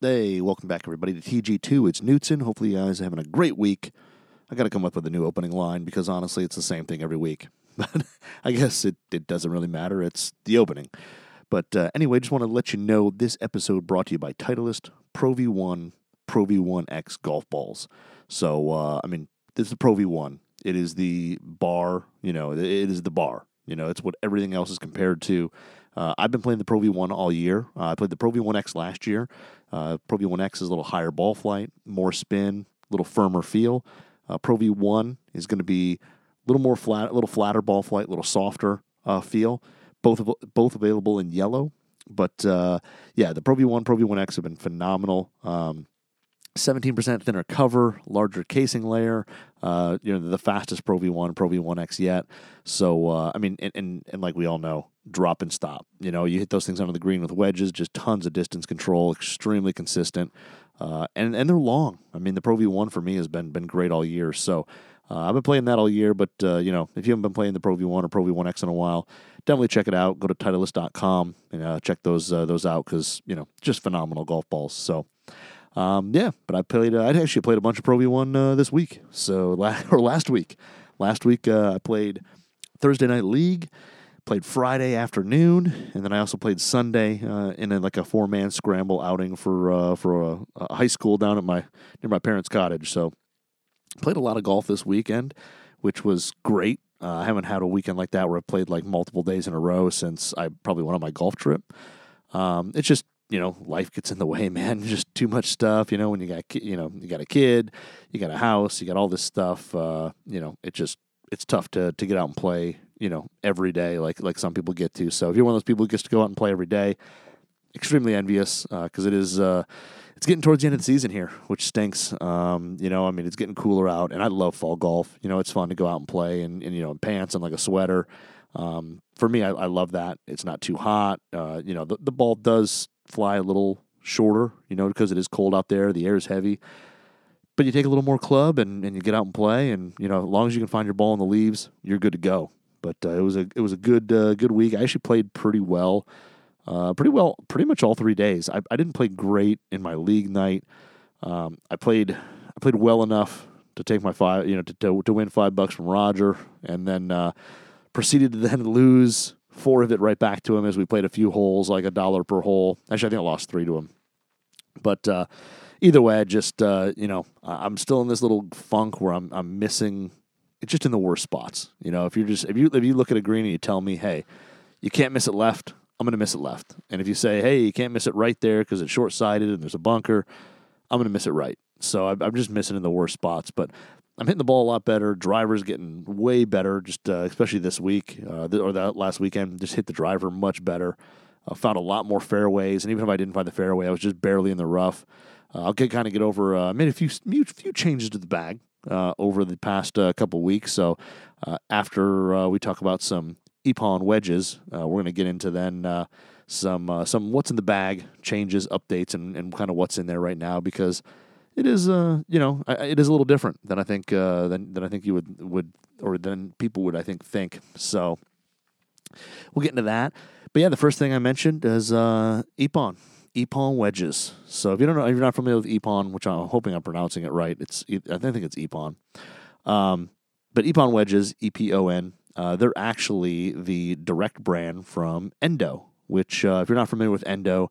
Hey, welcome back, everybody, to TG2. It's Newton. Hopefully, you guys are having a great week. I got to come up with a new opening line because honestly, it's the same thing every week. But I guess it, it doesn't really matter. It's the opening. But uh, anyway, just want to let you know this episode brought to you by Titleist Pro V1 Pro V1X golf balls. So, uh, I mean, this is the Pro V1. It is the bar, you know, it is the bar. You know, it's what everything else is compared to. Uh, I've been playing the Pro V1 all year. Uh, I played the Pro V1X last year. Uh, Pro V1X is a little higher ball flight, more spin, a little firmer feel. Uh, Pro V1 is going to be a little more flat, a little flatter ball flight, a little softer uh, feel. Both both available in yellow, but uh, yeah, the Pro V1, Pro V1X have been phenomenal. Um, 17% thinner cover, larger casing layer. Uh, you know, the fastest Pro V1, Pro V1X yet. So, uh, I mean, and, and, and like we all know, drop and stop. You know, you hit those things under the green with wedges, just tons of distance control, extremely consistent, uh, and and they're long. I mean, the Pro V1 for me has been been great all year. So. Uh, I've been playing that all year, but uh, you know, if you haven't been playing the Pro V1 or Pro V1X in a while, definitely check it out. Go to Titleist.com and uh, check those uh, those out because you know, just phenomenal golf balls. So, um, yeah, but I played. Uh, I actually played a bunch of Pro V1 uh, this week. So or last week, last week I played Thursday night league, played Friday afternoon, and then I also played Sunday uh, in a, like a four man scramble outing for uh, for a, a, high school down at my near my parents' cottage. So played a lot of golf this weekend, which was great. Uh, I haven't had a weekend like that where I played like multiple days in a row since I probably went on my golf trip. Um, it's just you know, life gets in the way, man. Just too much stuff. You know, when you got, you know, you got a kid, you got a house, you got all this stuff. Uh, you know, it just it's tough to to get out and play. You know, every day, like like some people get to. So if you're one of those people who gets to go out and play every day, extremely envious because uh, it is. Uh, it's getting towards the end of the season here, which stinks. Um, you know, I mean, it's getting cooler out, and I love fall golf. You know, it's fun to go out and play, and, and you know, in pants and like a sweater. Um, for me, I, I, love that. It's not too hot. Uh, you know, the, the ball does fly a little shorter, you know, because it is cold out there. The air is heavy. But you take a little more club and, and you get out and play, and you know, as long as you can find your ball in the leaves, you're good to go. But uh, it was a it was a good uh, good week. I actually played pretty well, uh, pretty well, pretty much all three days. I, I didn't play great in my league night. Um, I played I played well enough to take my five, you know, to to, to win five bucks from Roger, and then uh, proceeded to then lose four of it right back to him as we played a few holes, like a dollar per hole. Actually, I think I lost three to him. But uh, either way, I just uh, you know, I'm still in this little funk where I'm I'm missing. It's just in the worst spots. You know, if you're just if you if you look at a green and you tell me, hey, you can't miss it left, I'm going to miss it left. And if you say, hey, you can't miss it right there because it's short sighted and there's a bunker, I'm going to miss it right. So I'm just missing in the worst spots. But I'm hitting the ball a lot better. Driver's getting way better, just uh, especially this week uh, or that last weekend. Just hit the driver much better. Uh, found a lot more fairways, and even if I didn't find the fairway, I was just barely in the rough. Uh, I'll get kind of get over. Uh, made a few few changes to the bag uh, over the past uh, couple weeks. So after we talk about some Epon wedges, we're going to get into then some some what's in the bag changes, updates, and, and kind of what's in there right now because it is uh you know it is a little different than I think uh, than than I think you would would or than people would I think think. So we'll get into that. But yeah, the first thing I mentioned is uh, Epon. Epon wedges. So if you don't know, if you're not familiar with Epon, which I'm hoping I'm pronouncing it right, it's I think it's Epon. Um, but Epon wedges, E P O N, uh, they're actually the direct brand from Endo. Which, uh, if you're not familiar with Endo,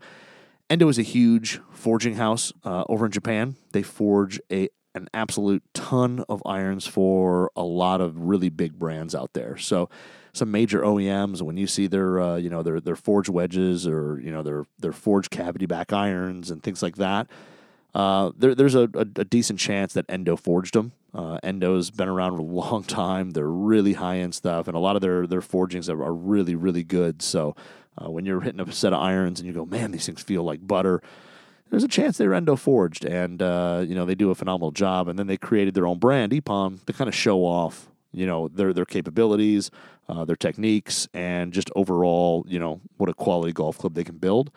Endo is a huge forging house uh, over in Japan. They forge a an absolute ton of irons for a lot of really big brands out there. So some major OEMs, when you see their uh, you know their their forged wedges or you know their their forged cavity back irons and things like that, uh, there, there's a, a, a, decent chance that Endo forged them. Uh, Endo's been around a long time. They're really high end stuff, and a lot of their their forgings are, are really really good. So uh, when you're hitting a set of irons and you go, man, these things feel like butter. There's a chance they're endo forged, and uh, you know they do a phenomenal job. And then they created their own brand, Epon, to kind of show off, you know, their their capabilities, uh, their techniques, and just overall, you know, what a quality golf club they can build.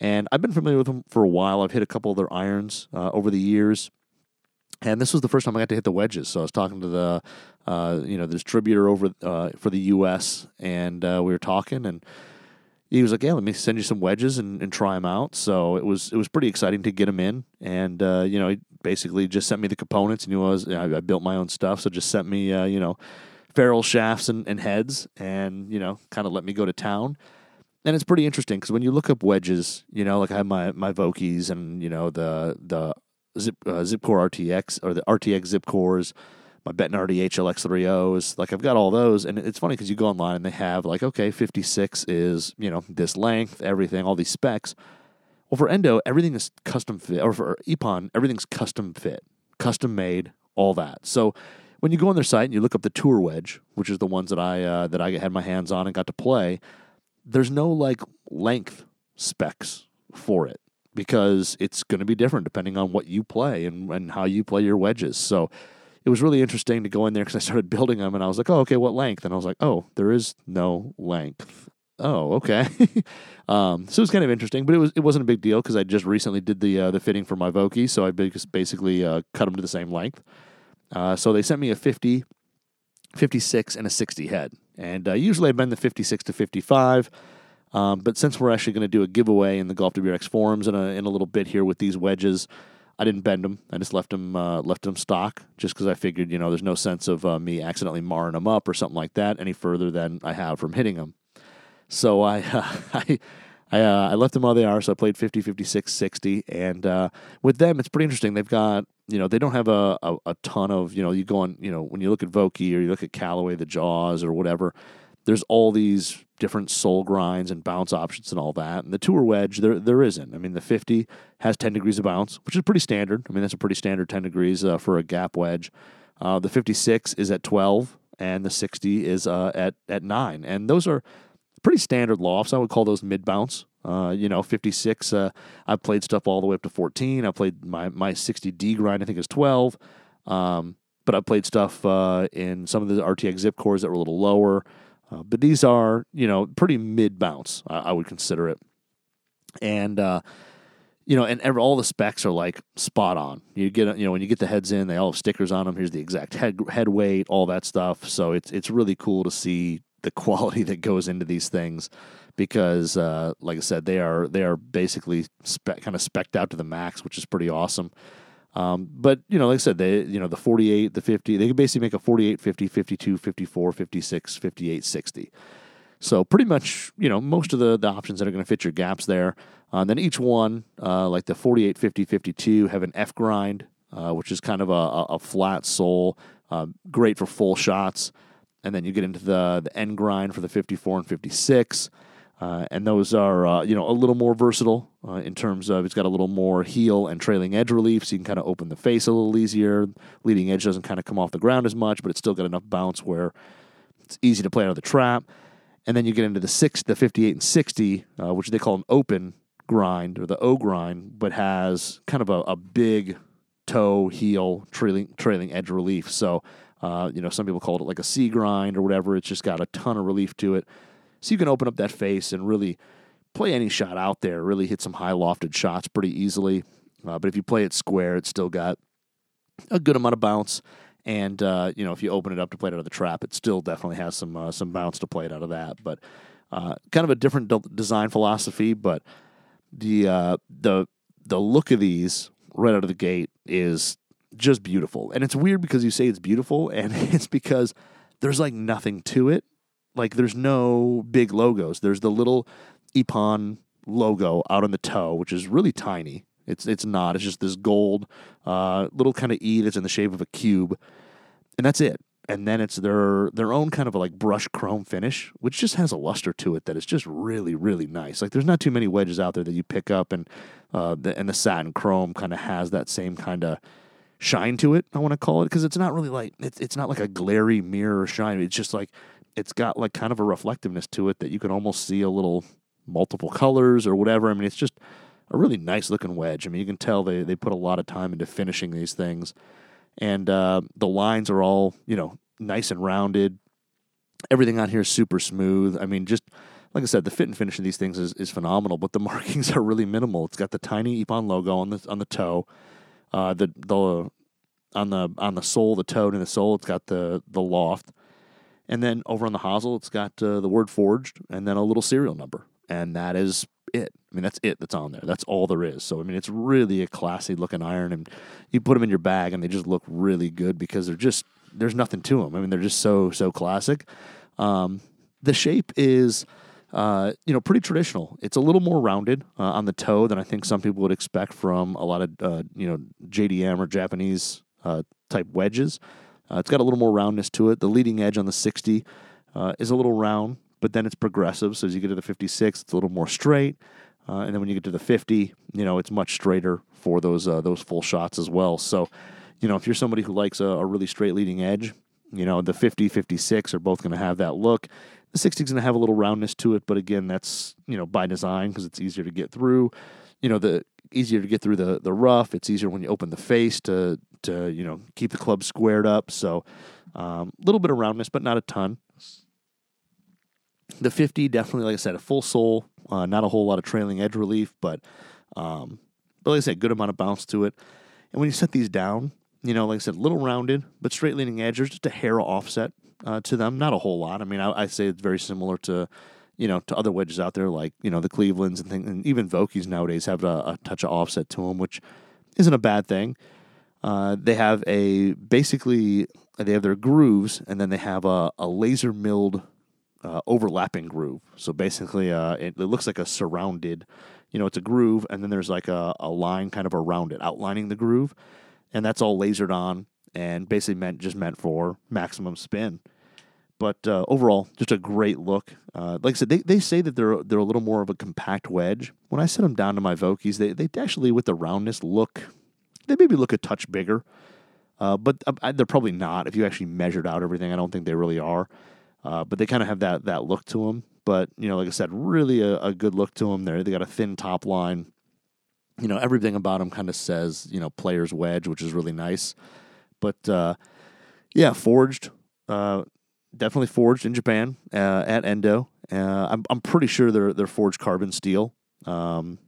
And I've been familiar with them for a while. I've hit a couple of their irons uh, over the years. And this was the first time I got to hit the wedges. So I was talking to the, uh, you know, the distributor over uh, for the U.S. and uh, we were talking, and he was like, "Yeah, let me send you some wedges and, and try them out." So it was it was pretty exciting to get them in, and uh, you know, he basically just sent me the components, and he was I, I built my own stuff, so just sent me you know ferrule shafts and, and heads, and you know, kind of let me go to town. And it's pretty interesting because when you look up wedges, you know, like I have my my Vokeys and you know the the Zip uh, Zipcore RTX or the RTX Zip cores my Bettinardi HLX3Os. Like I've got all those, and it's funny because you go online and they have like, okay, 56 is you know this length, everything, all these specs. Well, for Endo, everything is custom fit, or for Epon, everything's custom fit, custom made, all that. So when you go on their site and you look up the Tour Wedge, which is the ones that I uh, that I had my hands on and got to play, there's no like length specs for it because it's going to be different depending on what you play and, and how you play your wedges. So it was really interesting to go in there because I started building them and I was like, oh, okay, what length? And I was like, oh, there is no length. Oh, okay. um, so it was kind of interesting, but it was it wasn't a big deal because I just recently did the uh, the fitting for my Vokey, so I basically uh, cut them to the same length. Uh, so they sent me a 50, 56, and a 60 head, and uh, usually I've been the 56 to 55. Um, but since we're actually going to do a giveaway in the Golf WRX forums in a in a little bit here with these wedges, I didn't bend them. I just left them uh, left them stock just because I figured you know there's no sense of uh, me accidentally marring them up or something like that any further than I have from hitting them. So I uh, I I, uh, I, left them how they are. So I played 50, 56, 60, and uh, with them it's pretty interesting. They've got you know they don't have a, a, a ton of you know you go on you know when you look at Vokey or you look at Callaway the Jaws or whatever there's all these different sole grinds and bounce options and all that. And the tour wedge, there there isn't. I mean, the 50 has 10 degrees of bounce, which is pretty standard. I mean, that's a pretty standard 10 degrees uh, for a gap wedge. Uh, the 56 is at 12, and the 60 is uh, at at nine. And those are pretty standard lofts. I would call those mid bounce. Uh, you know, 56. Uh, I've played stuff all the way up to 14. I played my my 60D grind. I think is 12. Um, but I played stuff uh, in some of the RTX zip cores that were a little lower. Uh, but these are, you know, pretty mid bounce, I, I, would consider it. And, uh, you know, and every, all the specs are like spot on. You get, you know, when you get the heads in, they all have stickers on them. Here's the exact head head weight, all that stuff. So it's it's really cool to see the quality that goes into these things because, uh, like I said, they are they are basically kind of specked out to the max, which is pretty awesome. Um, but, you know, like I said, they, you know, the 48, the 50, they can basically make a 48, 50, 52, 54, 56, 58, 60. So pretty much, you know, most of the, the options that are going to fit your gaps there. Uh, and then each one, uh, like the 48, 50, 52, have an F grind, uh, which is kind of a, a flat sole, uh, great for full shots. And then you get into the, the N grind for the 54 and 56. Uh, and those are uh, you know a little more versatile uh, in terms of it's got a little more heel and trailing edge relief, so you can kind of open the face a little easier. Leading edge doesn't kind of come off the ground as much, but it's still got enough bounce where it's easy to play out of the trap. And then you get into the six, the 58 and 60, uh, which they call an open grind or the O grind, but has kind of a, a big toe, heel, trailing trailing edge relief. So uh, you know some people call it like a C grind or whatever. It's just got a ton of relief to it. So you can open up that face and really play any shot out there, really hit some high lofted shots pretty easily. Uh, but if you play it square, it's still got a good amount of bounce. And uh, you know, if you open it up to play it out of the trap, it still definitely has some uh, some bounce to play it out of that. But uh, kind of a different de- design philosophy. But the uh, the the look of these right out of the gate is just beautiful. And it's weird because you say it's beautiful, and it's because there's like nothing to it like there's no big logos. There's the little Epon logo out on the toe, which is really tiny. It's it's not. It's just this gold uh, little kind of E that's in the shape of a cube, and that's it. And then it's their their own kind of a like brush chrome finish, which just has a luster to it that is just really really nice. Like there's not too many wedges out there that you pick up, and uh, the, and the satin chrome kind of has that same kind of shine to it. I want to call it because it's not really like it's it's not like a glary mirror shine. It's just like it's got like kind of a reflectiveness to it that you can almost see a little multiple colors or whatever. I mean, it's just a really nice looking wedge. I mean, you can tell they, they put a lot of time into finishing these things. And uh, the lines are all, you know, nice and rounded. Everything on here is super smooth. I mean, just like I said, the fit and finish of these things is, is phenomenal, but the markings are really minimal. It's got the tiny Epon logo on the on the toe. Uh, the the on the on the sole, the toe and the sole, it's got the the loft. And then over on the hosel, it's got uh, the word forged and then a little serial number. and that is it. I mean, that's it that's on there. That's all there is. So, I mean, it's really a classy looking iron, and you put them in your bag, and they just look really good because they're just there's nothing to them. I mean, they're just so so classic. Um, the shape is. Uh, you know, pretty traditional. It's a little more rounded uh, on the toe than I think some people would expect from a lot of uh, you know JDM or Japanese uh, type wedges. Uh, it's got a little more roundness to it. The leading edge on the 60 uh, is a little round, but then it's progressive. So as you get to the 56, it's a little more straight. And then when you get to the 50, you know, it's much straighter for those those full shots as well. So, you know, if you're somebody who likes a, a really straight leading edge, you know, the 50, 56 are both going to have that look. The 60 is going to have a little roundness to it, but again, that's, you know, by design because it's easier to get through. You know, the easier to get through the the rough. It's easier when you open the face to to you know keep the club squared up. So a um, little bit of roundness, but not a ton. The 50 definitely, like I said, a full sole, uh, not a whole lot of trailing edge relief, but um, but like I said, good amount of bounce to it. And when you set these down, you know, like I said, a little rounded, but straight leaning edge. There's just a hair offset uh, to them, not a whole lot. I mean, I, I say it's very similar to you know, to other wedges out there like, you know, the Clevelands and things, and even Vokeys nowadays have a, a, touch of offset to them, which isn't a bad thing. Uh, they have a basically they have their grooves, and then they have a, a laser milled uh, overlapping groove. So basically, uh, it, it, looks like a surrounded, you know, it's a groove, and then there's like a, a line kind of around it, outlining the groove, and that's all lasered on, and basically meant just meant for maximum spin. But uh, overall, just a great look. Uh, like I said, they, they say that they're they're a little more of a compact wedge. When I set them down to my Vokies, they they actually with the roundness look, they maybe look a touch bigger. Uh, but uh, they're probably not. If you actually measured out everything, I don't think they really are. Uh, but they kind of have that that look to them. But you know, like I said, really a, a good look to them. There, they got a thin top line. You know, everything about them kind of says you know player's wedge, which is really nice. But uh, yeah, forged. Uh, definitely forged in Japan uh, at Endo. Uh, I'm I'm pretty sure they're they're forged carbon steel. Um,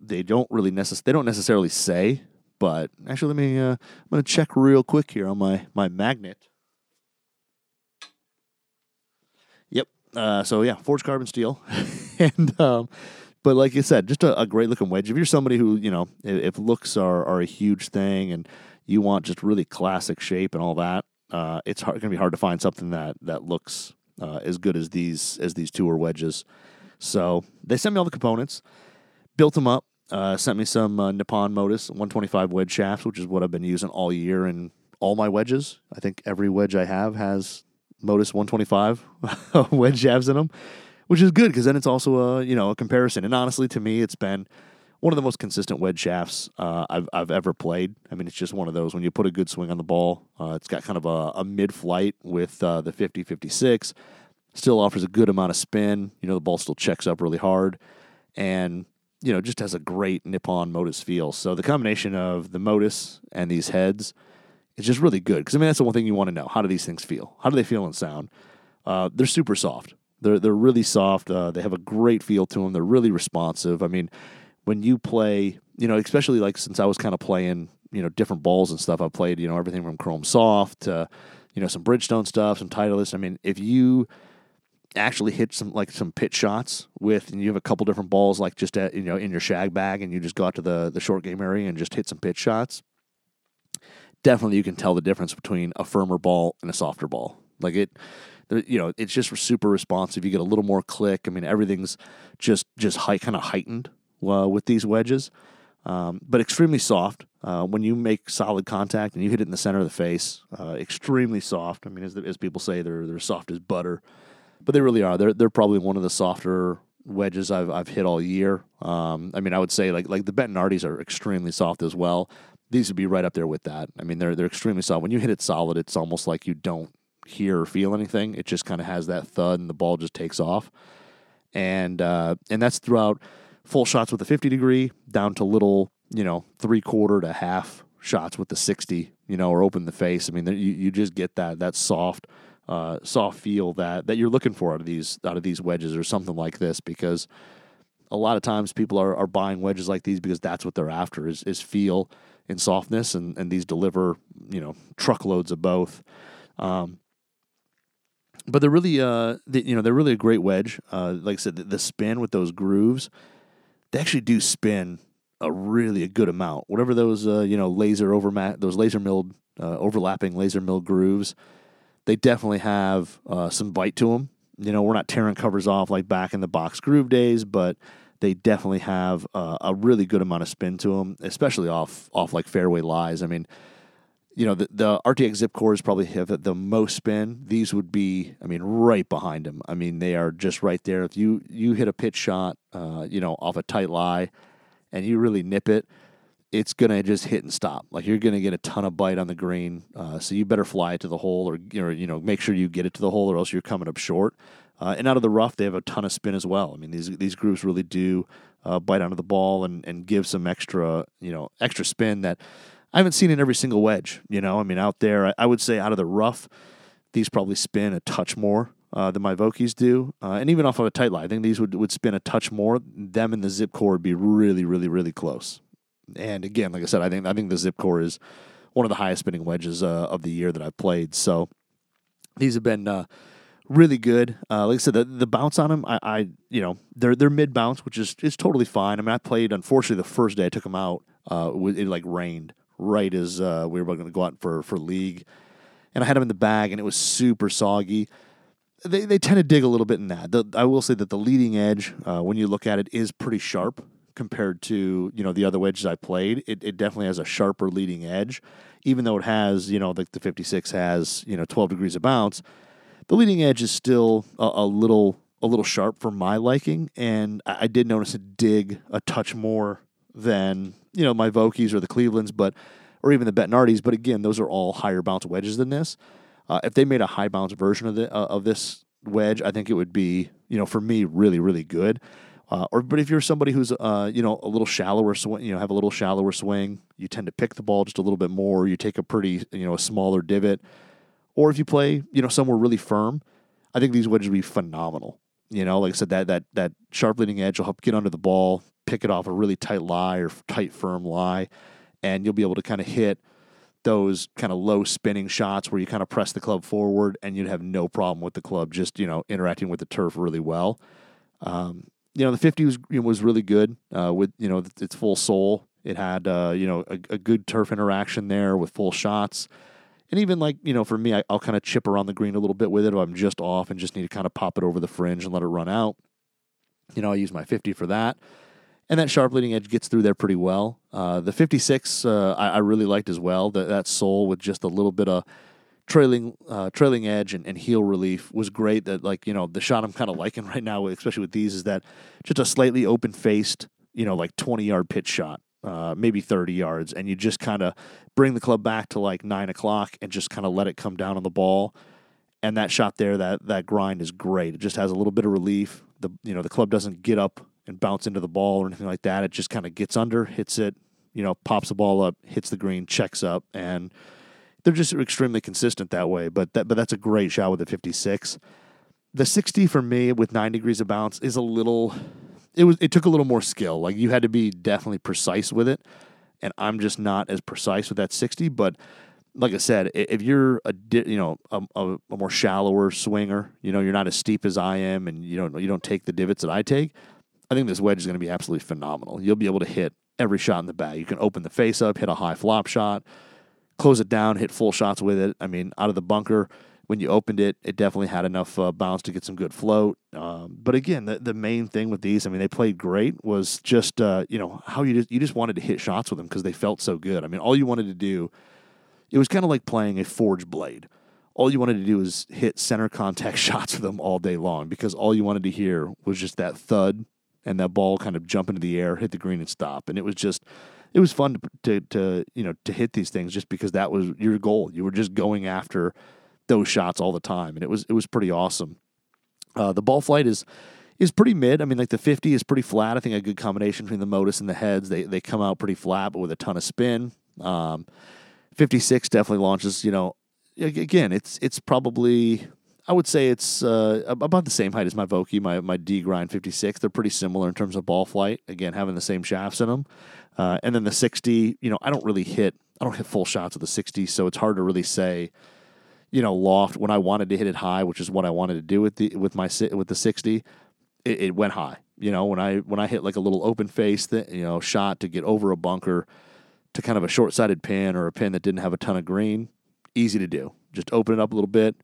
they don't really necess- they don't necessarily say, but actually, let me uh, I'm gonna check real quick here on my my magnet. Yep. Uh, so yeah, forged carbon steel, and um, but like you said, just a, a, great looking wedge. If you're somebody who you know if, if looks are are a huge thing and you want just really classic shape and all that, uh, it's going to be hard to find something that that looks uh, as good as these as these Tour wedges. So they sent me all the components, built them up, uh, sent me some uh, Nippon Modus 125 wedge shafts, which is what I've been using all year in all my wedges. I think every wedge I have has Modus 125 wedge shafts in them, which is good because then it's also a you know a comparison. And honestly, to me, it's been one of the most consistent wedge shafts uh, I've I've ever played. I mean, it's just one of those when you put a good swing on the ball. Uh, it's got kind of a, a mid flight with uh, the 50 56. Still offers a good amount of spin. You know, the ball still checks up really hard, and you know just has a great Nippon Modus feel. So the combination of the Modus and these heads is just really good. Because I mean, that's the one thing you want to know: how do these things feel? How do they feel and sound? Uh, they're super soft. They're they're really soft. Uh, they have a great feel to them. They're really responsive. I mean when you play, you know, especially like since I was kind of playing, you know, different balls and stuff, I played, you know, everything from Chrome Soft to, you know, some Bridgestone stuff, some Titleist. I mean, if you actually hit some like some pitch shots with, and you have a couple different balls like just at, you know in your shag bag, and you just go out to the the short game area and just hit some pitch shots. Definitely, you can tell the difference between a firmer ball and a softer ball. Like it, you know, it's just super responsive. You get a little more click. I mean, everything's just just high, kind of heightened uh, with these wedges, um, but extremely soft. Uh, when you make solid contact and you hit it in the center of the face, uh, extremely soft. I mean, as, as people say, they're they're soft as butter, but they really are. They're they're probably one of the softer wedges I've I've hit all year. Um, I mean, I would say like like the Bettinardi's are extremely soft as well. These would be right up there with that. I mean, they're they're extremely soft. When you hit it solid, it's almost like you don't hear or feel anything. It just kind of has that thud, and the ball just takes off. And uh, and that's throughout full shots with the 50 degree down to little, you know, three quarter to half shots with the 60, you know, or open the face. I mean, you, you just get that that soft, uh, soft feel that that you're looking for out of these out of these wedges or something like this because a lot of times people are, are buying wedges like these because that's what they're after is is feel and softness and, and these deliver you know truckloads of both um, but they're really, uh, they, you know, they're really a great wedge. Uh, like I said, the, the spin with those grooves, they actually do spin a really a good amount. Whatever those, uh, you know, laser overmat, those laser milled, uh, overlapping laser milled grooves, they definitely have uh, some bite to them. You know, we're not tearing covers off like back in the box groove days, but they definitely have uh, a really good amount of spin to them, especially off off like fairway lies. I mean, you know, the, the RTX zip cores probably have the most spin. These would be, I mean, right behind them. I mean, they are just right there. If you you hit a pitch shot, uh, you know, off a tight lie, and you really nip it, it's gonna just hit and stop. Like you're gonna get a ton of bite on the green. Uh, so you better fly it to the hole, or, or you know, make sure you get it to the hole, or else you're coming up short. Uh, and out of the rough, they have a ton of spin as well. I mean, these these grooves really do uh, bite onto the ball and, and give some extra, you know, extra spin that I haven't seen in every single wedge. You know, I mean, out there, I, I would say out of the rough, these probably spin a touch more uh, than my Vokeys do, uh, and even off of a tight line, I think these would would spin a touch more. Them and the zip core would be really, really, really close. And again, like I said, I think I think the zip core is one of the highest spinning wedges uh, of the year that I've played. So these have been uh, really good. Uh, like I said, the, the bounce on them, I, I, you know, they're they're mid bounce, which is is totally fine. I mean, I played. Unfortunately, the first day I took them out, uh, it like rained right as uh, we were going to go out for for league, and I had them in the bag, and it was super soggy. They they tend to dig a little bit in that. The, I will say that the leading edge, uh, when you look at it, is pretty sharp compared to you know the other wedges I played. It, it definitely has a sharper leading edge, even though it has you know like the 56 has you know 12 degrees of bounce the leading edge is still a, a little a little sharp for my liking, and I, I did notice it dig a touch more than you know my Vokeys or the Clevelands, but or even the Bettinardi's. But again, those are all higher bounce wedges than this. Uh, if they made a high bounce version of the uh, of this wedge, I think it would be you know for me really really good. Uh, or but if you're somebody who's uh, you know a little shallower swing, you know have a little shallower swing, you tend to pick the ball just a little bit more. You take a pretty you know a smaller divot. Or if you play, you know, somewhere really firm, I think these wedges would be phenomenal. You know, like I said, that that that sharp leading edge will help get under the ball, pick it off a really tight lie or tight firm lie, and you'll be able to kind of hit those kind of low spinning shots where you kind of press the club forward and you'd have no problem with the club just you know interacting with the turf really well. Um, you know, the 50 was was really good uh, with you know its full sole. It had uh, you know a, a, good turf interaction there with full shots. And even like, you know, for me, I, will kind of chip around the green a little bit with it if I'm just off and just need to kind of pop it over the fringe and let it run out. You know, I use my 50 for that. And that sharp leading edge gets through there pretty well. Uh, the 56 uh, I, I, really liked as well. That, that sole with just a little bit of trailing uh, trailing edge and, and, heel relief was great. That like you know the shot I'm kind of liking right now, especially with these, is that just a slightly open faced, you know, like 20 yard pitch shot uh, maybe 30 yards, and you just kind of bring the club back to like nine o'clock and just kind of let it come down on the ball. And that shot there, that that grind is great. It just has a little bit of relief. The you know the club doesn't get up and bounce into the ball or anything like that. It just kind of gets under, hits it, you know, pops the ball up, hits the green, checks up, and they're just extremely consistent that way. But that but that's a great shot with the 56. The 60 for me with nine degrees of bounce is a little it was it took a little more skill. Like you had to be definitely precise with it, and I'm just not as precise with that 60. But like I said, if you're a you know a, a, more shallower swinger, you know you're not as steep as I am, and you don't you don't take the divots that I take. I think this wedge is going to be absolutely phenomenal. You'll be able to hit every shot in the bag. You can open the face up, hit a high flop shot, close it down, hit full shots with it. I mean, out of the bunker, when you opened it, it definitely had enough uh, bounce to get some good float. Um, but again, the, the main thing with these, I mean, they played great, was just uh, you know how you just you just wanted to hit shots with them because they felt so good. I mean, all you wanted to do, it was kind of like playing a forged blade. All you wanted to do was hit center contact shots with them all day long because all you wanted to hear was just that thud and that ball kind of jump into the air, hit the green, and stop. And it was just it was fun to, to, to you know to hit these things just because that was your goal. You were just going after those shots all the time, and it was it was pretty awesome. Uh, the ball flight is is pretty mid. I mean, like the 50 is pretty flat. I think a good combination between the modus and the heads. They they come out pretty flat, but with a ton of spin. Um, 56 definitely launches. You know, again, it's it's probably I would say it's uh, about the same height as my Vokey, my my D grind 56. They're pretty similar in terms of ball flight. Again, having the same shafts in them, uh, and then the 60. You know, I don't really hit I don't hit full shots with the 60, so it's hard to really say you know, loft when I wanted to hit it high, which is what I wanted to do with the with my with the 60, it, it went high. You know, when I when I hit like a little open face, that you know, shot to get over a bunker to kind of a short sided pin or a pin that didn't have a ton of green, easy to do. Just open it up a little bit,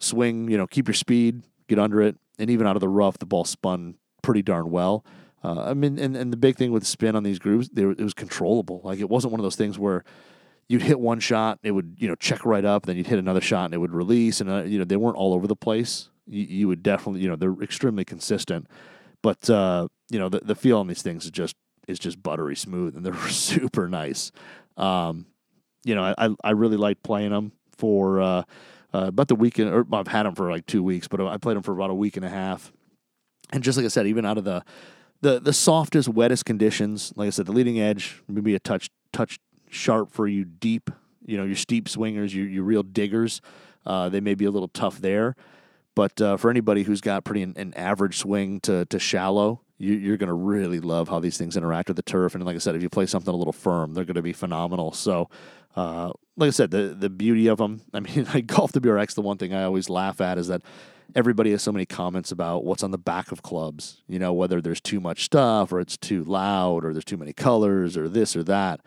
swing, you know, keep your speed, get under it, and even out of the rough, the ball spun pretty darn well. Uh, I mean, and, and the big thing with spin on these grooves, they it was controllable. Like it wasn't one of those things where you'd hit one shot, it would you know check right up, then you'd hit another shot and it would release, and uh, you know they weren't all over the place. You, you, would definitely you know they're extremely consistent, but uh, you know the the feel on these things is just is just buttery smooth, and they're super nice. Um, you know, I I really like playing them for uh, uh, about the weekend, or I've had them for like two weeks, but I played them for about a week and a half. And just like I said, even out of the the the softest, wettest conditions, like I said, the leading edge maybe a touch touch sharp for you deep, you know, your steep swingers, your your real diggers. Uh, they may be a little tough there, but uh, for anybody who's got pretty an, an average swing to to shallow, you, are going to really love how these things interact with the turf. And like I said, if you play something a little firm, they're going to be phenomenal. So, uh, like I said, the the beauty of them. I mean, like Golf WRX, the one thing I always laugh at is that everybody has so many comments about what's on the back of clubs. You know, whether there's too much stuff or it's too loud or there's too many colors or this or that.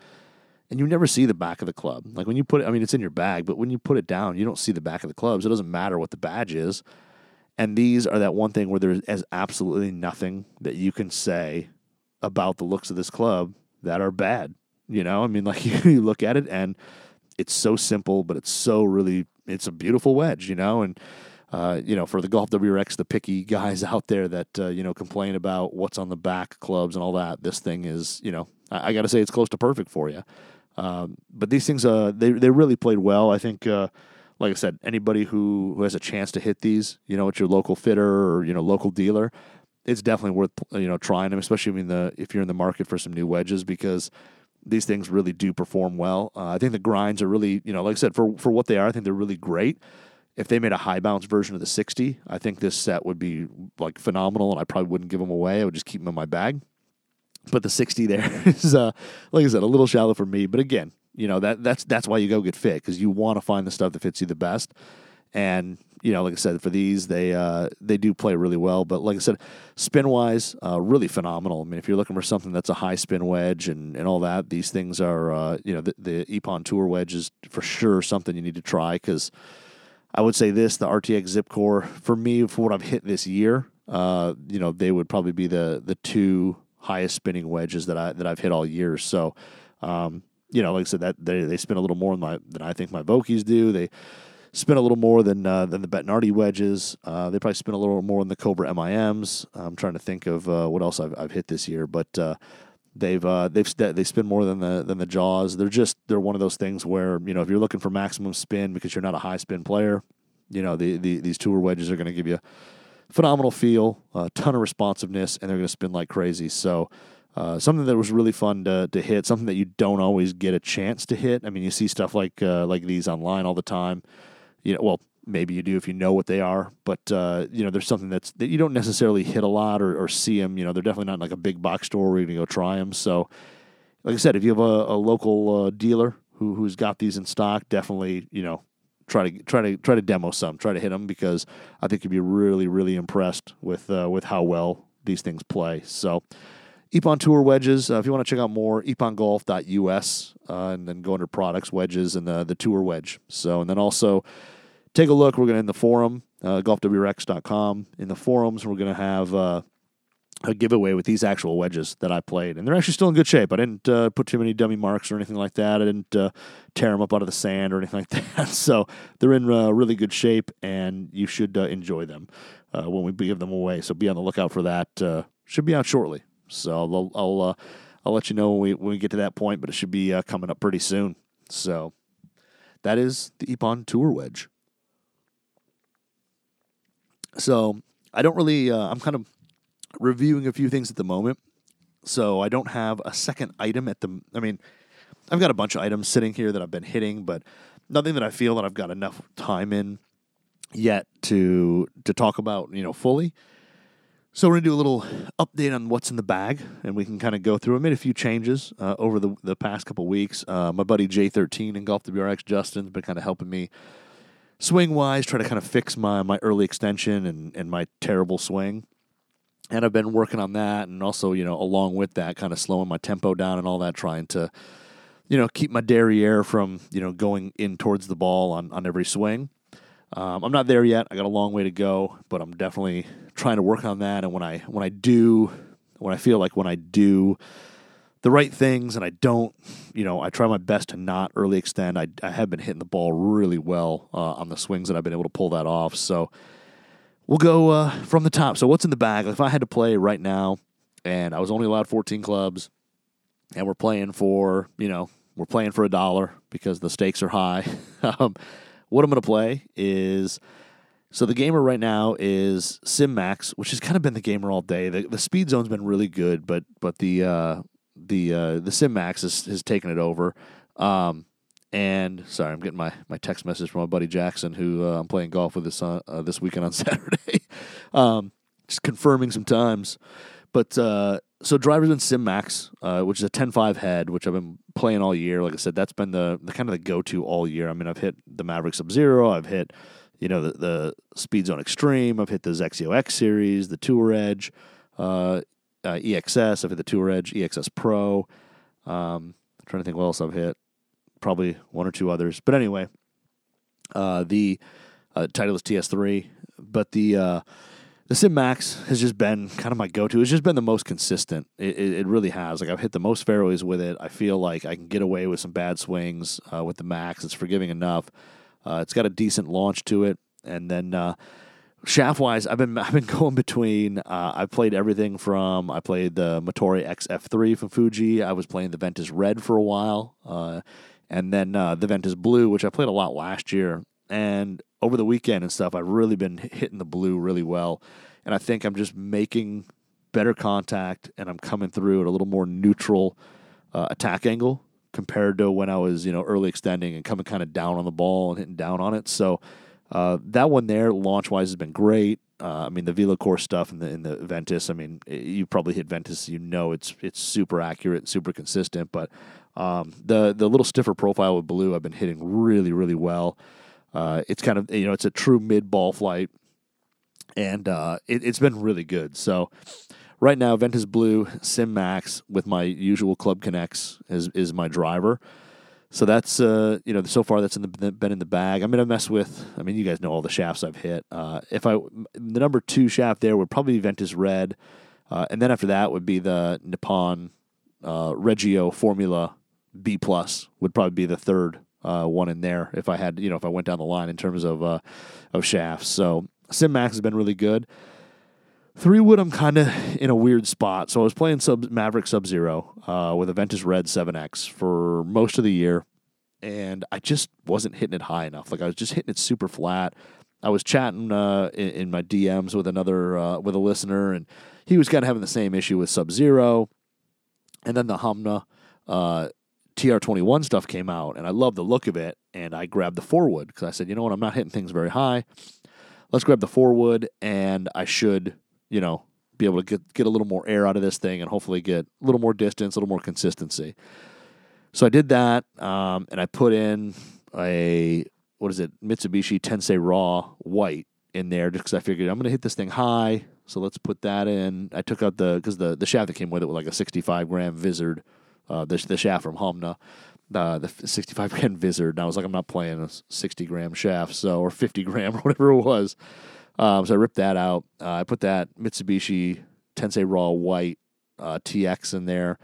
And you never see the back of the club. Like when you put it, I mean, it's in your bag, but when you put it down, you don't see the back of the clubs. It doesn't matter what the badge is. And these are that one thing where there is absolutely nothing that you can say about the looks of this club that are bad. You know, I mean, like you look at it and it's so simple, but it's so really, it's a beautiful wedge, you know, and, uh, you know, for the Golf WRX, the picky guys out there that, uh, you know, complain about what's on the back clubs and all that, this thing is, you know, I, I got to say it's close to perfect for you. Um, but these things, uh, they, they really played well. I think, uh, like I said, anybody who, who has a chance to hit these, you know, at your local fitter or you know local dealer, it's definitely worth you know trying them, especially in the if you're in the market for some new wedges because these things really do perform well. Uh, I think the grinds are really you know like I said for for what they are, I think they're really great. If they made a high bounce version of the 60, I think this set would be like phenomenal, and I probably wouldn't give them away. I would just keep them in my bag. But the 60 there is, uh, like I said, a little shallow for me. But again, you know that that's that's why you go get fit because you want to find the stuff that fits you the best. And you know, like I said, for these they uh, they do play really well. But like I said, spin wise, uh, really phenomenal. I mean, if you're looking for something that's a high spin wedge and, and all that, these things are uh, you know the, the Epon Tour wedge is for sure something you need to try because I would say this the RTX Zip Core for me for what I've hit this year, uh, you know, they would probably be the the two highest spinning wedges that I that I've hit all year. So. Um, you know, like I said, that they they spin a little more than my than I think my Vokeys do. They spin a little more than uh, than the Bettinardi wedges. Uh, they probably spin a little more than the Cobra MIMs. I'm trying to think of uh, what else I've, I've hit this year, but uh, they've uh, they've they spin more than the than the Jaws. They're just they're one of those things where you know if you're looking for maximum spin because you're not a high spin player, you know the, the these tour wedges are going to give you phenomenal feel, a ton of responsiveness, and they're going to spin like crazy. So. Uh, something that was really fun to, to hit, something that you don't always get a chance to hit. I mean, you see stuff like uh, like these online all the time. You know, well, maybe you do if you know what they are, but uh, you know, there's something that's that you don't necessarily hit a lot or, or see them. You know, they're definitely not like a big box store where you're gonna go try them. So, like I said, if you have a, a local uh, dealer who who's got these in stock, definitely you know try to try to try to demo some, try to hit them because I think you'd be really really impressed with uh, with how well these things play. So. Epon Tour wedges. Uh, if you want to check out more, epongolf.us, uh, and then go under products, wedges, and the, the tour wedge. So, and then also take a look. We're going to in the forum, uh. In the forums, we're going to have uh, a giveaway with these actual wedges that I played, and they're actually still in good shape. I didn't uh, put too many dummy marks or anything like that. I didn't uh, tear them up out of the sand or anything like that. so they're in uh, really good shape, and you should uh, enjoy them when we give them away. So be on the lookout for that. Should be out shortly. So I'll I'll, uh, I'll let you know when we when we get to that point, but it should be uh, coming up pretty soon. So that is the Epon Tour Wedge. So I don't really. Uh, I'm kind of reviewing a few things at the moment. So I don't have a second item at the. I mean, I've got a bunch of items sitting here that I've been hitting, but nothing that I feel that I've got enough time in yet to to talk about. You know, fully. So we're gonna do a little update on what's in the bag, and we can kind of go through. I made a few changes uh, over the the past couple weeks. Uh, my buddy J13 and Golf WRX Justin's been kind of helping me swing wise, try to kind of fix my my early extension and and my terrible swing. And I've been working on that, and also you know along with that, kind of slowing my tempo down and all that, trying to you know keep my derriere from you know going in towards the ball on on every swing. Um, I'm not there yet. I got a long way to go, but I'm definitely trying to work on that. And when I when I do, when I feel like when I do the right things and I don't, you know, I try my best to not early extend. I, I have been hitting the ball really well uh, on the swings, and I've been able to pull that off. So we'll go uh, from the top. So what's in the bag? If I had to play right now, and I was only allowed 14 clubs, and we're playing for, you know, we're playing for a dollar because the stakes are high. um, what I'm going to play is so the gamer right now is Sim Max, which has kind of been the gamer all day. The, the speed zone's been really good, but but the uh, the uh, the Sim Max has, has taken it over. Um, and sorry, I'm getting my, my text message from my buddy Jackson, who uh, I'm playing golf with this uh, this weekend on Saturday. um, just confirming some times. But uh, so driver's been Sim Max, uh, which is a 10-5 head, which I've been playing all year. Like I said, that's been the, the kind of the go-to all year. I mean, I've hit the Maverick Sub Zero, I've hit you know the, the Speed Zone Extreme, I've hit the XXIO X series, the Tour Edge, uh, uh, EXS, I've hit the Tour Edge, EXS Pro. Um, I'm trying to think what else I've hit. Probably one or two others, but anyway, uh, the uh, Titleist TS3, but the uh, the Sim Max has just been kind of my go-to. It's just been the most consistent. It, it, it, really has. Like I've hit the most fairways with it. I feel like I can get away with some bad swings uh, with the Max. It's forgiving enough. Uh, it's got a decent launch to it, and then uh, shaft wise, I've been I've been going between. Uh, I played everything from I played the Motore XF3 from Fuji. I was playing the Ventus Red for a while, uh, and then uh, the Ventus Blue, which I played a lot last year. And over the weekend and stuff, I've really been hitting the blue really well. And I think I'm just making better contact and I'm coming through at a little more neutral uh, attack angle compared to when I was, you know, early extending and coming kind of down on the ball and hitting down on it. So uh, that one there, launch wise, has been great. Uh, I mean, the VeloCore stuff and the in the Ventus. I mean, you probably hit Ventus, you know it's it's super accurate, super consistent. But um, the the little stiffer profile with blue, I've been hitting really really well. Uh, it's kind of you know it's a true mid ball flight, and uh, it, has been really good. So right now, Ventus Blue Sim Max with my usual Club Conex is is my driver. So that's uh, you know so far that's in the been in the bag. I'm gonna mess with. I mean, you guys know all the shafts I've hit. Uh, if I the number two shaft there would probably be Ventus Red, uh, and then after that would be the Nippon uh, Regio Formula B plus would probably be the third uh, one in there if I had, you know, if I went down the line in terms of uh, of shafts. So Sim Max has been really good. Three wood, I'm kind of in a weird spot. So I was playing Sub Maverick Sub Zero uh, with a Ventus Red 7X for most of the year, and I just wasn't hitting it high enough. Like I was just hitting it super flat. I was chatting uh, in, in, my DMs with another uh, with a listener, and he was kind of having the same issue with Sub Zero, and then the Honma. Uh, TR21 stuff came out, and I loved the look of it. And I grabbed the four wood because I said, you know what, I'm not hitting things very high. Let's grab the four wood, and I should, you know, be able to get get a little more air out of this thing, and hopefully get a little more distance, a little more consistency. So I did that, um, and I put in a what is it, Mitsubishi Tensei Raw white in there, just because I figured I'm going to hit this thing high. So let's put that in. I took out the because the the shaft that came with it was like a 65 gram Vizard uh, the the shaft from Honma, uh, the 65 gram Vizard. And I was like, I'm not playing a 60 gram shaft, so or 50 gram or whatever it was. Um, so I ripped that out. Uh, I put that Mitsubishi Tensei Raw White uh, TX in there,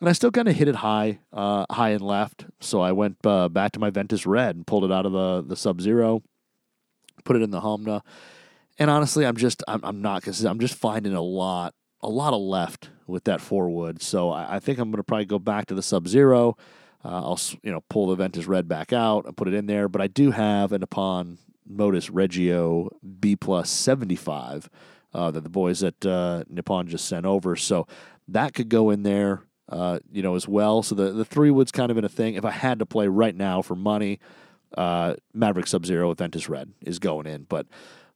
and I still kind of hit it high, uh, high and left. So I went uh, back to my Ventus Red and pulled it out of the the Sub Zero, put it in the Honma. And honestly, I'm just I'm, I'm not because I'm just finding a lot a lot of left with that four wood. So I, I think I'm going to probably go back to the Sub Zero. Uh, I'll you know pull the Ventus Red back out and put it in there. But I do have an Nippon Modus Regio B plus 75 uh, that the boys at uh, Nippon just sent over. So that could go in there, uh, you know, as well. So the, the three wood's kind of in a thing. If I had to play right now for money, uh, Maverick Sub Zero with Ventus Red is going in. But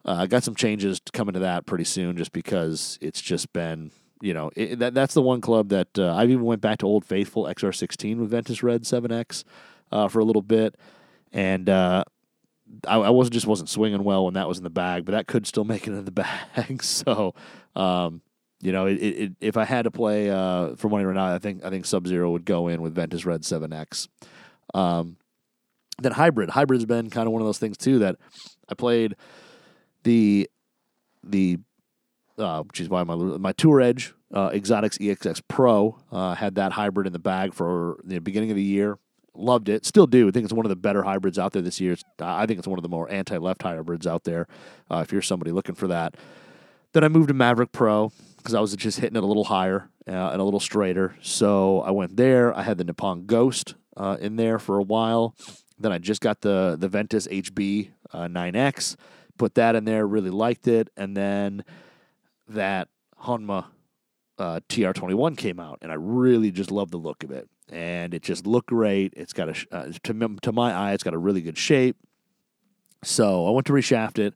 uh, I got some changes coming to that pretty soon, just because it's just been you know it, that that's the one club that uh, I even went back to Old Faithful XR16 with Ventus Red 7X uh, for a little bit, and uh, I, I wasn't just wasn't swinging well when that was in the bag, but that could still make it in the bag. so, um, you know, it, it, if I had to play uh, for money right now, I think I think Sub Zero would go in with Ventus Red Seven X. Um, then hybrid, hybrid's been kind of one of those things too that I played the the uh, is why my my Tour Edge uh, Exotics EXS Pro uh, had that hybrid in the bag for the beginning of the year. Loved it, still do. I think it's one of the better hybrids out there this year. It's, I think it's one of the more anti-left hybrids out there. Uh, if you're somebody looking for that, then I moved to Maverick Pro because I was just hitting it a little higher uh, and a little straighter. So I went there. I had the Nippon Ghost uh, in there for a while. Then I just got the the Ventus HB 9X, put that in there. Really liked it, and then that Honma uh, TR21 came out, and I really just love the look of it. And it just looked great. It's got a uh, to to my eye, it's got a really good shape. So I went to reshaft it.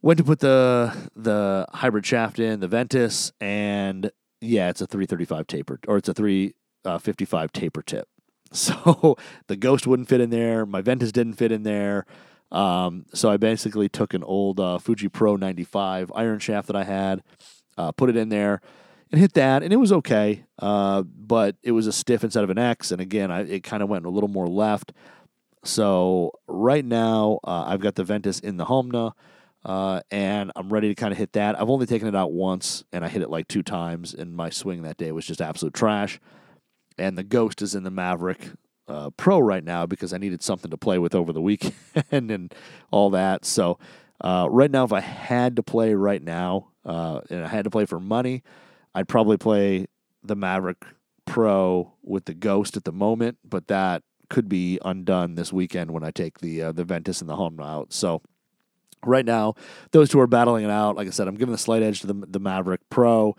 Went to put the the hybrid shaft in the Ventus, and yeah, it's a 335 taper, or it's a 355 uh, taper tip. So the Ghost wouldn't fit in there. My Ventus didn't fit in there. Um, so I basically took an old uh, Fuji Pro 95 iron shaft that I had, uh, put it in there, and hit that, and it was okay. Uh, but it was a stiff instead of an X, and again, I, it kind of went a little more left. So right now, uh, I've got the Ventus in the Honma. Uh, and I'm ready to kind of hit that. I've only taken it out once, and I hit it like two times, and my swing that day was just absolute trash. And the Ghost is in the Maverick, uh, Pro right now because I needed something to play with over the weekend and all that. So uh, right now, if I had to play right now uh, and I had to play for money, I'd probably play the Maverick Pro with the Ghost at the moment, but that could be undone this weekend when I take the uh, the Ventus and the Home out. So right now, those two are battling it out. Like I said, I'm giving the slight edge to the the Maverick Pro.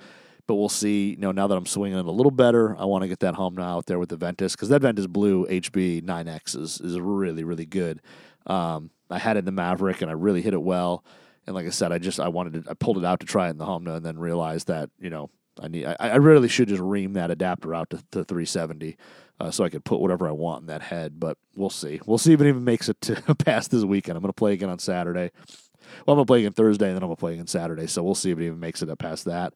But we'll see. You know, now that I'm swinging it a little better, I want to get that now out there with the Ventus because that Ventus Blue HB 9X is is really really good. Um, I had it in the Maverick and I really hit it well. And like I said, I just I wanted to I pulled it out to try it in the Honma and then realized that you know I need I, I really should just ream that adapter out to, to 370 uh, so I could put whatever I want in that head. But we'll see. We'll see if it even makes it to past this weekend. I'm going to play again on Saturday. Well, I'm going to play again Thursday and then I'm going to play again Saturday. So we'll see if it even makes it up past that.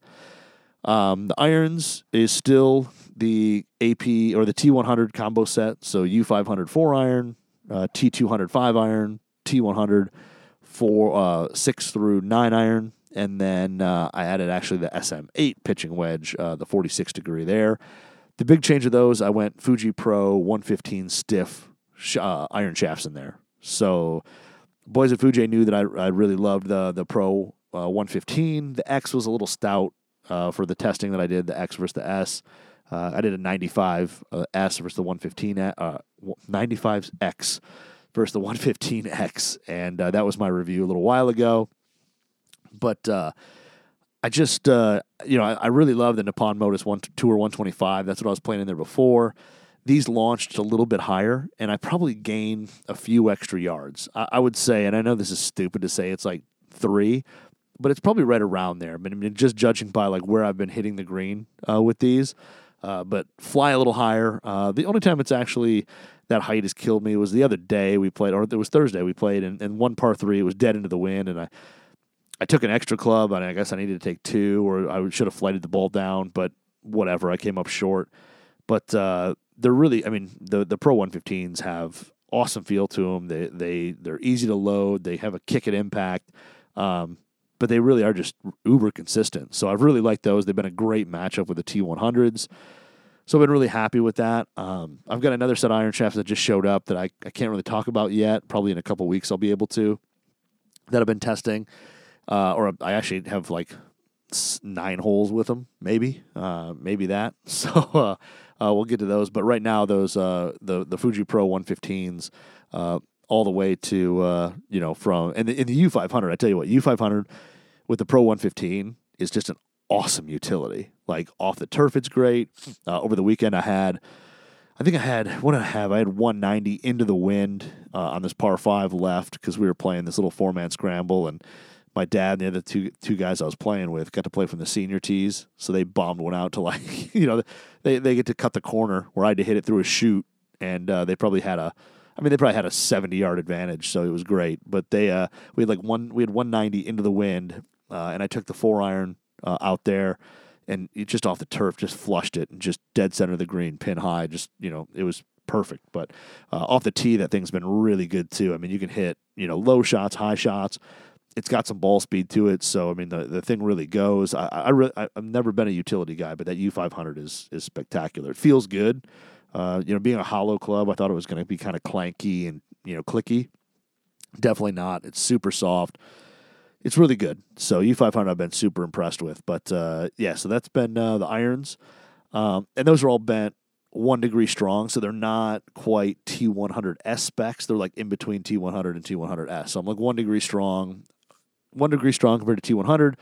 Um, the irons is still the AP or the T100 combo set. So U500 four iron, uh, T200 five iron, T100 four uh, six through nine iron, and then uh, I added actually the SM8 pitching wedge, uh, the 46 degree there. The big change of those, I went Fuji Pro 115 stiff sh- uh, iron shafts in there. So boys at Fuji knew that I, I really loved the the Pro uh, 115. The X was a little stout uh, for the testing that I did, the X versus the S. Uh, I did a 95 uh, S versus the 115 uh, 95X versus the 115X, and uh, that was my review a little while ago. But uh, I just, uh, you know, I, I, really love the Nippon Modus One Tour 125. That's what I was playing in there before. These launched a little bit higher, and I probably gained a few extra yards. I, I would say, and I know this is stupid to say, it's like three, but it's probably right around there. I mean, just judging by like where I've been hitting the green uh, with these, uh, but fly a little higher. Uh, the only time it's actually that height has killed me was the other day we played, or it was Thursday we played, and, and one par three it was dead into the wind, and I I took an extra club, and I guess I needed to take two, or I should have flighted the ball down, but whatever, I came up short. But uh, they're really, I mean, the the Pro 115s have awesome feel to them. They they they're easy to load. They have a kick at impact. Um, but they really are just uber consistent. So I've really liked those. They've been a great matchup with the T100s. So I've been really happy with that. Um, I've got another set of iron shafts that just showed up that I, I can't really talk about yet. Probably in a couple weeks I'll be able to. That I've been testing. Uh, or I actually have like nine holes with them, maybe, uh, maybe that. So uh, uh, we'll get to those. But right now, those uh, the the Fuji Pro 115s, uh, all the way to uh, you know from and in the U500. I tell you what, U500 with the Pro 115 is just an awesome utility. Like off the turf, it's great. Uh, over the weekend, I had. I think I had what did I have? I had 190 into the wind uh, on this par five left because we were playing this little four man scramble, and my dad and the other two two guys I was playing with got to play from the senior tees, so they bombed one out to like you know they they get to cut the corner where I had to hit it through a chute, and uh, they probably had a I mean, they probably had a 70 yard advantage, so it was great. But they, uh, we had like one, we had 190 into the wind, uh, and I took the four iron uh, out there, and just off the turf, just flushed it and just dead center of the green, pin high. Just you know, it was perfect. But uh, off the tee, that thing's been really good too. I mean, you can hit you know low shots, high shots. It's got some ball speed to it, so I mean the, the thing really goes. I, I, I have never been a utility guy, but that U five hundred is is spectacular. It feels good. Uh, you know, being a hollow club, I thought it was going to be kind of clanky and you know clicky. Definitely not. It's super soft. It's really good. So U500 I've been super impressed with. But uh, yeah, so that's been uh, the irons, um, and those are all bent one degree strong, so they're not quite T100S specs. They're like in between T100 and T100S. So I'm like one degree strong, one degree strong compared to T100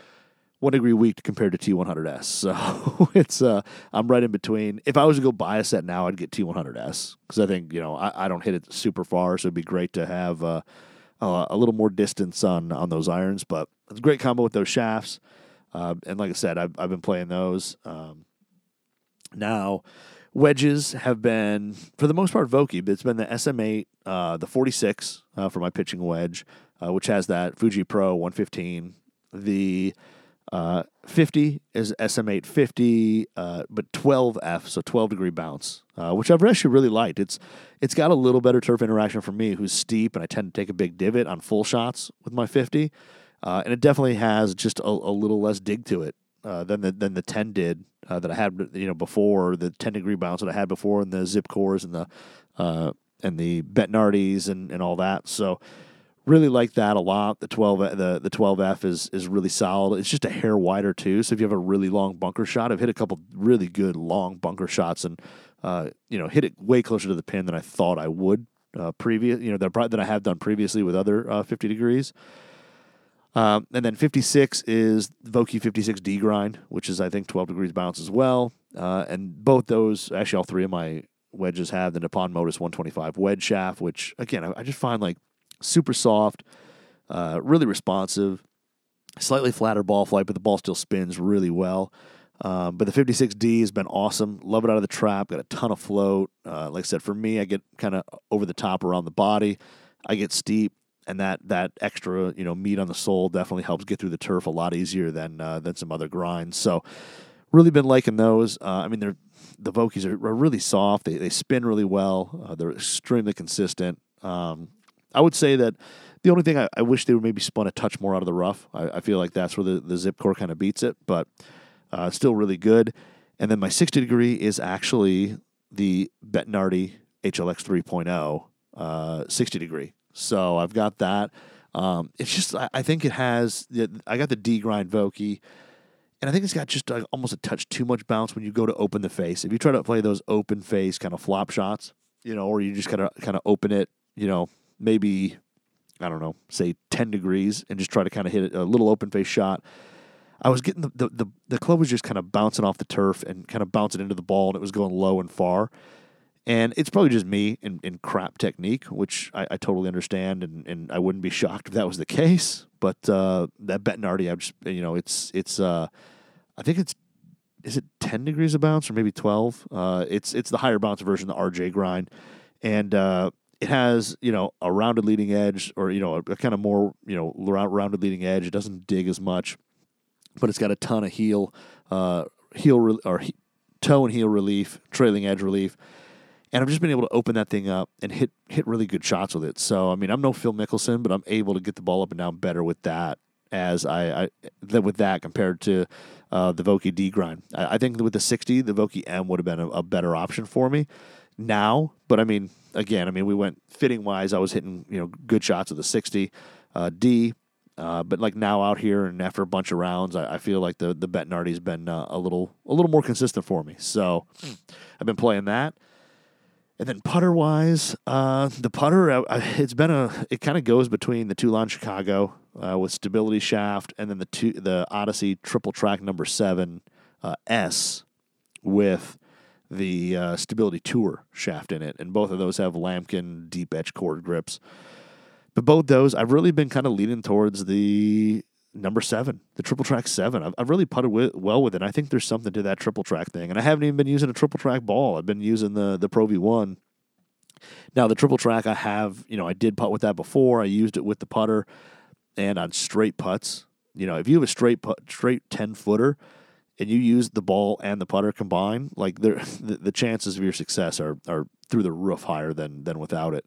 one degree weak compared to T100S. So it's uh, I'm right in between. If I was to go buy a set now, I'd get T100S because I think you know I, I, don't hit it super far, so it'd be great to have uh, uh, a little more distance on on those irons. But it's a great combo with those shafts, uh, and like I said, I've, I've been playing those. Um, now wedges have been for the most part Vokey, but it's been the SM8, uh, the 46 uh, for my pitching wedge, uh, which has that Fuji Pro 115. The uh, 50 is SM850, uh, but 12F, so 12 degree bounce, uh, which I've actually really liked. It's it's got a little better turf interaction for me, who's steep, and I tend to take a big divot on full shots with my 50, uh, and it definitely has just a, a little less dig to it uh, than the than the 10 did uh, that I had you know before the 10 degree bounce that I had before, and the zip cores and the and the Bettinardi's and and all that. So really like that a lot. The twelve the the twelve F is is really solid. It's just a hair wider too. So if you have a really long bunker shot, I've hit a couple really good long bunker shots and uh, you know hit it way closer to the pin than I thought I would uh, previous. You know that that I have done previously with other uh, fifty degrees. Um, and then 56 is Vokey 56D grind, which is I think 12 degrees bounce as well. Uh, and both those, actually all three of my wedges have the Nippon Modus 125 wedge shaft, which again I, I just find like super soft, uh, really responsive, slightly flatter ball flight, but the ball still spins really well. Um, but the 56D has been awesome. Love it out of the trap. Got a ton of float. Uh, like I said, for me, I get kind of over the top around the body. I get steep, and that that extra you know meat on the sole definitely helps get through the turf a lot easier than uh, than some other grinds. So really been liking those. Uh, I mean, they're the Vokeys are, are, really soft. They they spin really well. Uh, they're extremely consistent. Um, I would say that the only thing I, I, wish they would maybe spun a touch more out of the rough. I, I feel like that's where the, the zip core kind of beats it, but uh, still really good. And then my 60 degree is actually the Bettinardi HLX 3.0 uh, 60 degree. So I've got that. Um, it's just I, I, think it has. I got the D grind Vokey, and I think it's got just almost a touch too much bounce when you go to open the face. If you try to play those open face kind of flop shots, you know, or you just kind of kind of open it, you know, maybe I don't know, say 10 degrees and just try to kind of hit a little open face shot. I was getting the, the, the, the, club was just kind of bouncing off the turf and kind of bouncing into the ball, and it was going low and far. And it's probably just me in, in crap technique, which I, I totally understand, and, and I wouldn't be shocked if that was the case. But uh, that Bettinardi, I'm just you know, it's it's uh, I think it's is it ten degrees of bounce or maybe twelve? Uh, it's it's the higher bounce version, the RJ grind, and uh, it has you know a rounded leading edge or you know a, a kind of more you know rounded leading edge. It doesn't dig as much, but it's got a ton of heel uh, heel re- or he- toe and heel relief, trailing edge relief. And I've just been able to open that thing up and hit hit really good shots with it. So I mean, I'm no Phil Mickelson, but I'm able to get the ball up and down better with that as I, I than with that compared to uh, the Vokey D grind. I, I, think with the 60, the Vokey M would have been a, a better option for me now. But I mean, again, I mean, we went fitting wise. I was hitting you know good shots of the sixty uh, D, uh, but like now out here and after a bunch of rounds, I, I feel like the the Bettinardi's been uh, a little a little more consistent for me. So I've been playing that. And then putter wise, uh, the putter uh, it's been a it kind of goes between the Toulon Chicago uh, with stability shaft and then the two the Odyssey triple track number seven S with the uh, Stability Tour shaft in it, and both of those have Lamkin deep edge cord grips. But both those, I've really been kind of leaning towards the number seven, the triple track seven. I've, I've really putted with, well with it. I think there's something to that triple track thing, and I haven't even been using a triple track ball. I've been using the the Pro V one Now the triple track I have, you know, I did putt with that before. I used it with the putter and on straight putts. You know, if you have a straight put, straight ten footer, and you use the ball and the putter combined, like the, the chances of your success are are through the roof higher than than without it.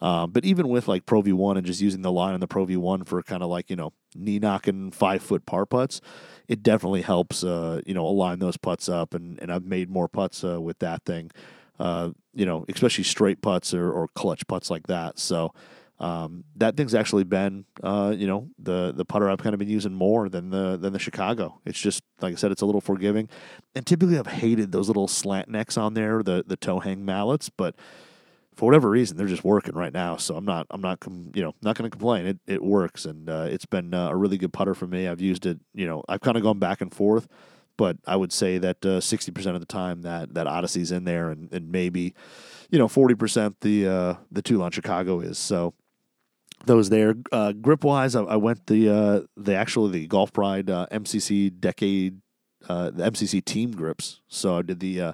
Um, but even with like Pro V1 and just using the line on the Pro V1 for kind of like you know knee knocking five foot par putts, it definitely helps uh, you know align those putts up. And and I've made more putts uh, with that thing, uh, you know, especially straight putts or, or clutch putts like that. So um, that thing's actually been, uh, you know, the the putter I've kind of been using more than the than the Chicago. It's just like I said, it's a little forgiving, and typically I've hated those little slant necks on there, the the toe hang mallets, but for whatever reason they're just working right now. So I'm not I'm not you know not going to complain. It it works, and uh, it's been uh, a really good putter for me. I've used it, you know, I've kind of gone back and forth. But I would say that uh, sixty percent of the time that that Odyssey's in there, and, and maybe, you know, forty percent the uh, the Chicago is. So those there. Uh, grip wise, I, I, went the uh, the actually the Golf Pride uh, MCC Decade uh, the MCC team grips. So I did the uh,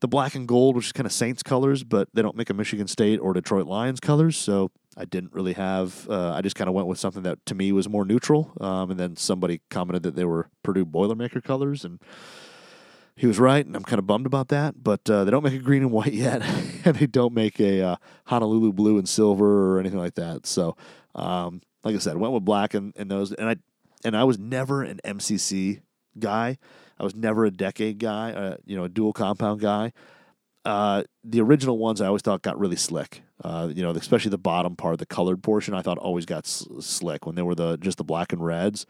the black and gold, which is kind of Saints colors, but they don't make a Michigan State or Detroit Lions colors. So I didn't really have. Uh, I just kind of went with something that to me was more neutral. Um, and then somebody commented that they were Purdue Boilermaker colors, and he was right, and I'm kind of bummed about that. But uh, they don't make a green and white yet, and they don't make a uh, Honolulu blue and silver or anything like that. So, um, like I said, went with black and, and those, and I and I was never an MCC guy. I was never a decade guy, uh, you know, a dual compound guy. Uh, the original ones I always thought got really slick. Uh, you know, especially the bottom part, the colored portion, I thought always got s- slick when they were the just the black and reds.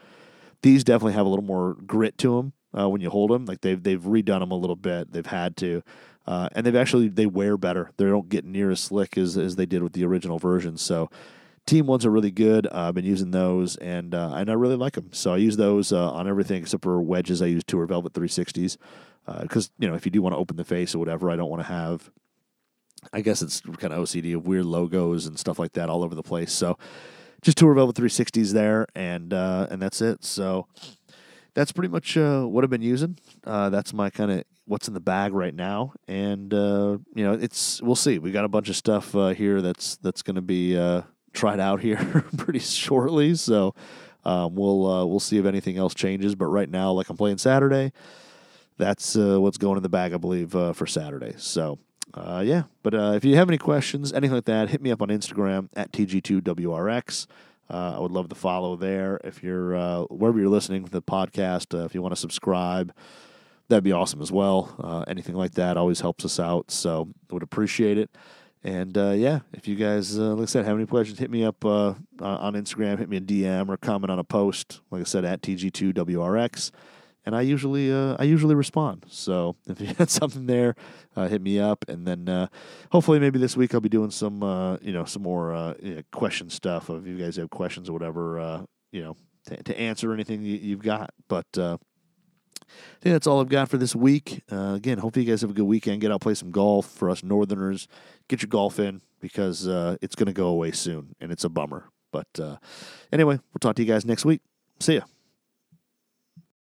These definitely have a little more grit to them uh, when you hold them. Like they've they've redone them a little bit. They've had to, uh, and they've actually they wear better. They don't get near as slick as as they did with the original version. So. Team ones are really good. Uh, I've been using those, and uh, and I really like them. So I use those uh, on everything except for wedges. I use Tour Velvet 360s because you know if you do want to open the face or whatever, I don't want to have I guess it's kind of OCD of weird logos and stuff like that all over the place. So just Tour Velvet 360s there, and uh, and that's it. So that's pretty much uh, what I've been using. Uh, that's my kind of what's in the bag right now, and uh, you know, it's we'll see. We got a bunch of stuff uh, here that's that's going to be uh, tried out here pretty shortly. So um, we'll uh, we'll see if anything else changes. But right now, like I'm playing Saturday, that's what's going in the bag, I believe, for Saturday. So. Yeah, but if you have any questions, anything like that, hit me up on Instagram at TG2WRX. Uh, I would love to follow there. If you're uh, wherever you're listening to the podcast, uh, if you want to subscribe, that'd be awesome as well. Uh, anything like that always helps us out, so would appreciate it. And uh, yeah, if you guys, uh, like I said, have any questions, hit me up on Instagram, hit me a DM, or comment on a post. Like I said, at TG2WRX and I usually uh, I usually respond. So if you had something there, uh, hit me up, and then uh, hopefully maybe this week I'll be doing some uh, you know some more uh, question stuff. If you guys have questions or whatever, uh, you know to, to, answer anything you, have got. But I think that's all I've got for this week. again, hope you guys have a good weekend. Get out play some golf for us Northerners. Get your golf in because it's going to go away soon, and it's a bummer. But anyway, we'll talk to you guys next week. See ya.